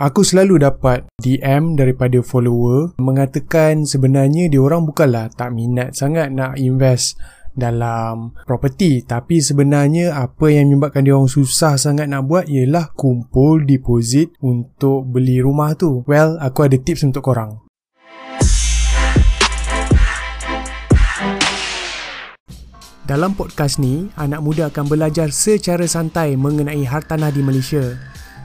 Aku selalu dapat DM daripada follower mengatakan sebenarnya dia orang bukanlah tak minat sangat nak invest dalam property tapi sebenarnya apa yang menyebabkan dia orang susah sangat nak buat ialah kumpul deposit untuk beli rumah tu. Well, aku ada tips untuk korang. Dalam podcast ni, anak muda akan belajar secara santai mengenai hartanah di Malaysia.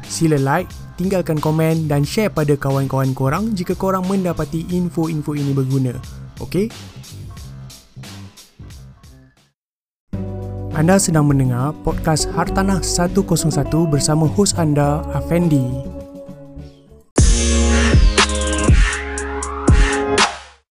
Sila like, tinggalkan komen dan share pada kawan-kawan korang jika korang mendapati info-info ini berguna. Okey? Anda sedang mendengar podcast Hartanah 101 bersama hos anda, Afendi.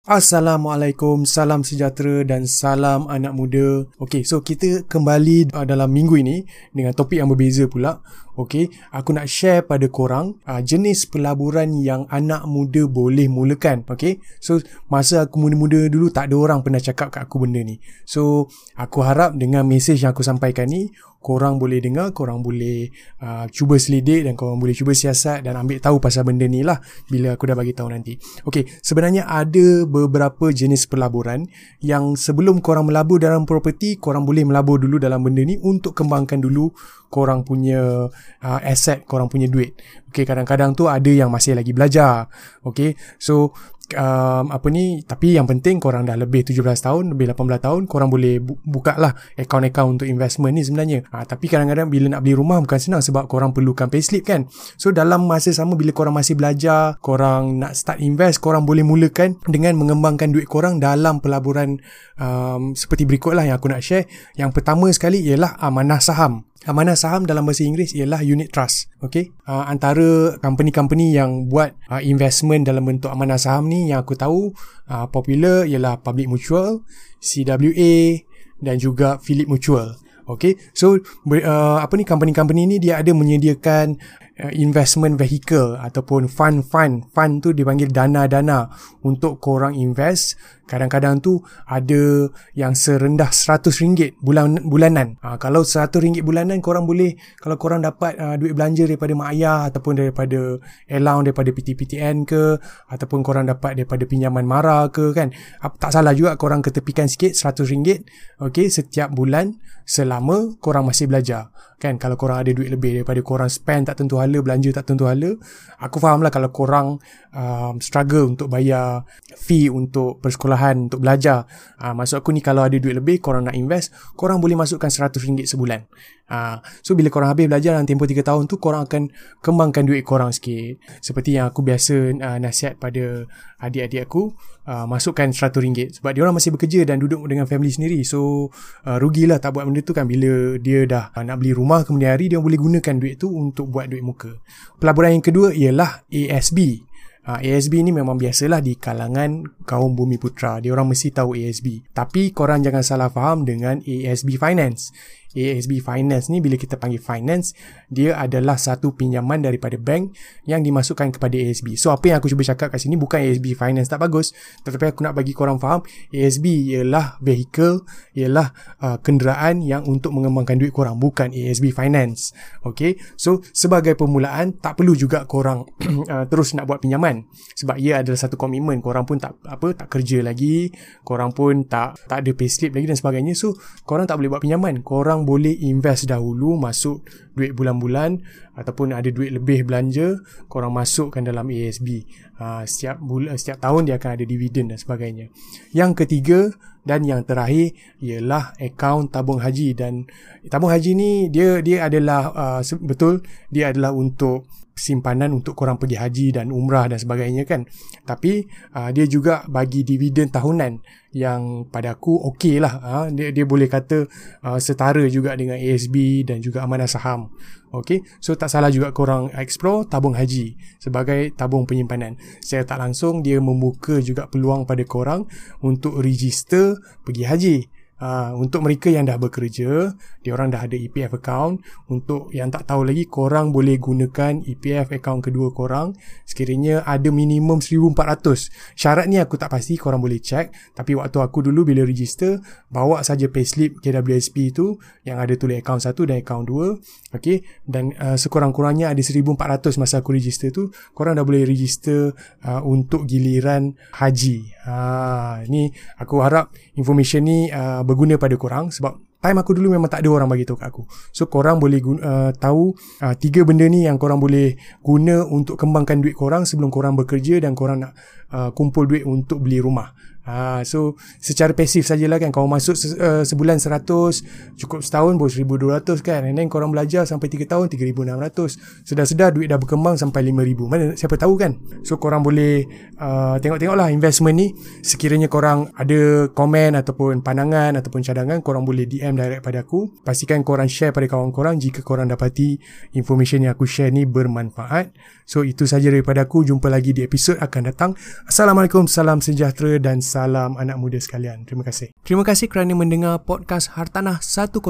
Assalamualaikum, salam sejahtera dan salam anak muda. Okey, so kita kembali uh, dalam minggu ini dengan topik yang berbeza pula. Okey, aku nak share pada korang uh, jenis pelaburan yang anak muda boleh mulakan. Okey, so masa aku muda-muda dulu tak ada orang pernah cakap kat aku benda ni. So, aku harap dengan mesej yang aku sampaikan ni, korang boleh dengar, korang boleh uh, cuba selidik dan korang boleh cuba siasat dan ambil tahu pasal benda ni lah bila aku dah bagi tahu nanti. Okey, sebenarnya ada beberapa jenis pelaburan yang sebelum korang melabur dalam properti, korang boleh melabur dulu dalam benda ni untuk kembangkan dulu korang punya uh, asset, korang punya duit. Okey, kadang-kadang tu ada yang masih lagi belajar. Okey, so um, apa ni tapi yang penting korang dah lebih 17 tahun lebih 18 tahun korang boleh bu- buka lah account-account untuk investment ni sebenarnya. Ha, tapi kadang-kadang bila nak beli rumah bukan senang sebab korang perlukan payslip kan? So dalam masa sama bila korang masih belajar korang nak start invest korang boleh mulakan dengan mengembangkan duit korang dalam pelaburan um, seperti berikut lah yang aku nak share. Yang pertama sekali ialah amanah saham Amanah saham dalam bahasa Inggeris ialah unit trust. Okay? Uh, antara company-company yang buat uh, investment dalam bentuk amanah saham ni yang aku tahu uh, popular ialah Public Mutual, CWA dan juga Philip Mutual. Okay, so uh, apa ni company-company ni dia ada menyediakan uh, investment vehicle ataupun fund-fund. Fund tu dipanggil dana-dana untuk korang invest Kadang-kadang tu ada yang serendah RM100 bulan bulanan. Ha, kalau RM100 bulanan korang boleh kalau korang dapat uh, duit belanja daripada mak ayah ataupun daripada allowance daripada PTPTN ke ataupun korang dapat daripada pinjaman mara ke kan. Tak salah juga korang ketepikan sikit RM100 okey setiap bulan selama korang masih belajar. Kan kalau korang ada duit lebih daripada korang spend tak tentu hala belanja tak tentu hala. Aku faham lah kalau korang um, struggle untuk bayar fee untuk persekolahan persekolahan untuk belajar. Uh, maksud aku ni kalau ada duit lebih korang nak invest, korang boleh masukkan RM100 sebulan. Uh, so bila korang habis belajar dalam tempoh 3 tahun tu korang akan kembangkan duit korang sikit. Seperti yang aku biasa uh, nasihat pada adik-adik aku, uh, masukkan RM100 sebab dia orang masih bekerja dan duduk dengan family sendiri. So uh, rugilah tak buat benda tu kan bila dia dah uh, nak beli rumah kemudian hari dia boleh gunakan duit tu untuk buat duit muka. Pelaburan yang kedua ialah ASB. Ah, ASB ni memang biasalah di kalangan kaum bumi putra. Dia orang mesti tahu ASB. Tapi korang jangan salah faham dengan ASB Finance. ASB Finance ni bila kita panggil finance dia adalah satu pinjaman daripada bank yang dimasukkan kepada ASB so apa yang aku cuba cakap kat sini bukan ASB Finance tak bagus. Tetapi aku nak bagi korang faham ASB ialah vehicle ialah uh, kenderaan yang untuk mengembangkan duit korang bukan ASB Finance. Ok so sebagai permulaan tak perlu juga korang uh, terus nak buat pinjaman. Sebab ia adalah satu komitmen korang pun tak apa tak kerja lagi. Korang pun tak tak ada payslip lagi dan sebagainya. So korang tak boleh buat pinjaman. Korang boleh invest dahulu masuk duit bulan-bulan ataupun ada duit lebih belanja korang masukkan dalam ASB ha, setiap bulan setiap tahun dia akan ada dividen dan sebagainya. Yang ketiga dan yang terakhir ialah akaun tabung haji. Dan tabung haji ni dia dia adalah uh, betul dia adalah untuk simpanan untuk korang pergi haji dan umrah dan sebagainya kan. Tapi uh, dia juga bagi dividen tahunan yang pada aku okey lah. Uh, dia, dia boleh kata uh, setara juga dengan ASB dan juga amanah saham okey so tak salah juga korang explore tabung haji sebagai tabung penyimpanan. Saya tak langsung dia membuka juga peluang pada korang untuk register pergi haji Uh, untuk mereka yang dah bekerja, diorang dah ada EPF account. Untuk yang tak tahu lagi, korang boleh gunakan EPF account kedua korang sekiranya ada minimum 1400. Syarat ni aku tak pasti, korang boleh check. Tapi waktu aku dulu bila register, bawa saja payslip KWSP tu yang ada tulis account 1 dan account 2. Okay? Dan uh, sekurang-kurangnya ada 1400 masa aku register tu. Korang dah boleh register uh, untuk giliran haji. Ha, ni aku harap information ni uh, berguna pada korang sebab time aku dulu memang tak ada orang bagi tahu kat aku. So korang boleh guna, uh, tahu uh, tiga benda ni yang korang boleh guna untuk kembangkan duit korang sebelum korang bekerja dan korang nak uh, kumpul duit untuk beli rumah. Ha, so secara pasif sajalah kan. Kau masuk se, uh, sebulan 100 Cukup setahun pun 1200 kan. And then korang belajar sampai 3 tahun 3600 Sedar-sedar duit dah berkembang sampai 5000 Mana siapa tahu kan? So korang boleh uh, Tengok-tengok lah investment ni. Sekiranya korang ada komen Ataupun pandangan Ataupun cadangan Korang boleh DM direct pada aku. Pastikan korang share pada kawan korang Jika korang dapati Information yang aku share ni bermanfaat. So itu saja daripada aku. Jumpa lagi di episod akan datang. Assalamualaikum Salam sejahtera dan salam anak muda sekalian. Terima kasih. Terima kasih kerana mendengar podcast Hartanah 101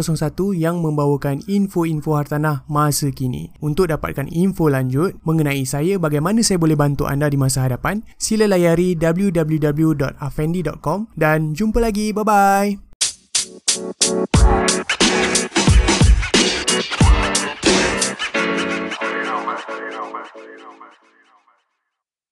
yang membawakan info-info hartanah masa kini. Untuk dapatkan info lanjut mengenai saya bagaimana saya boleh bantu anda di masa hadapan, sila layari www.afendi.com dan jumpa lagi. Bye-bye.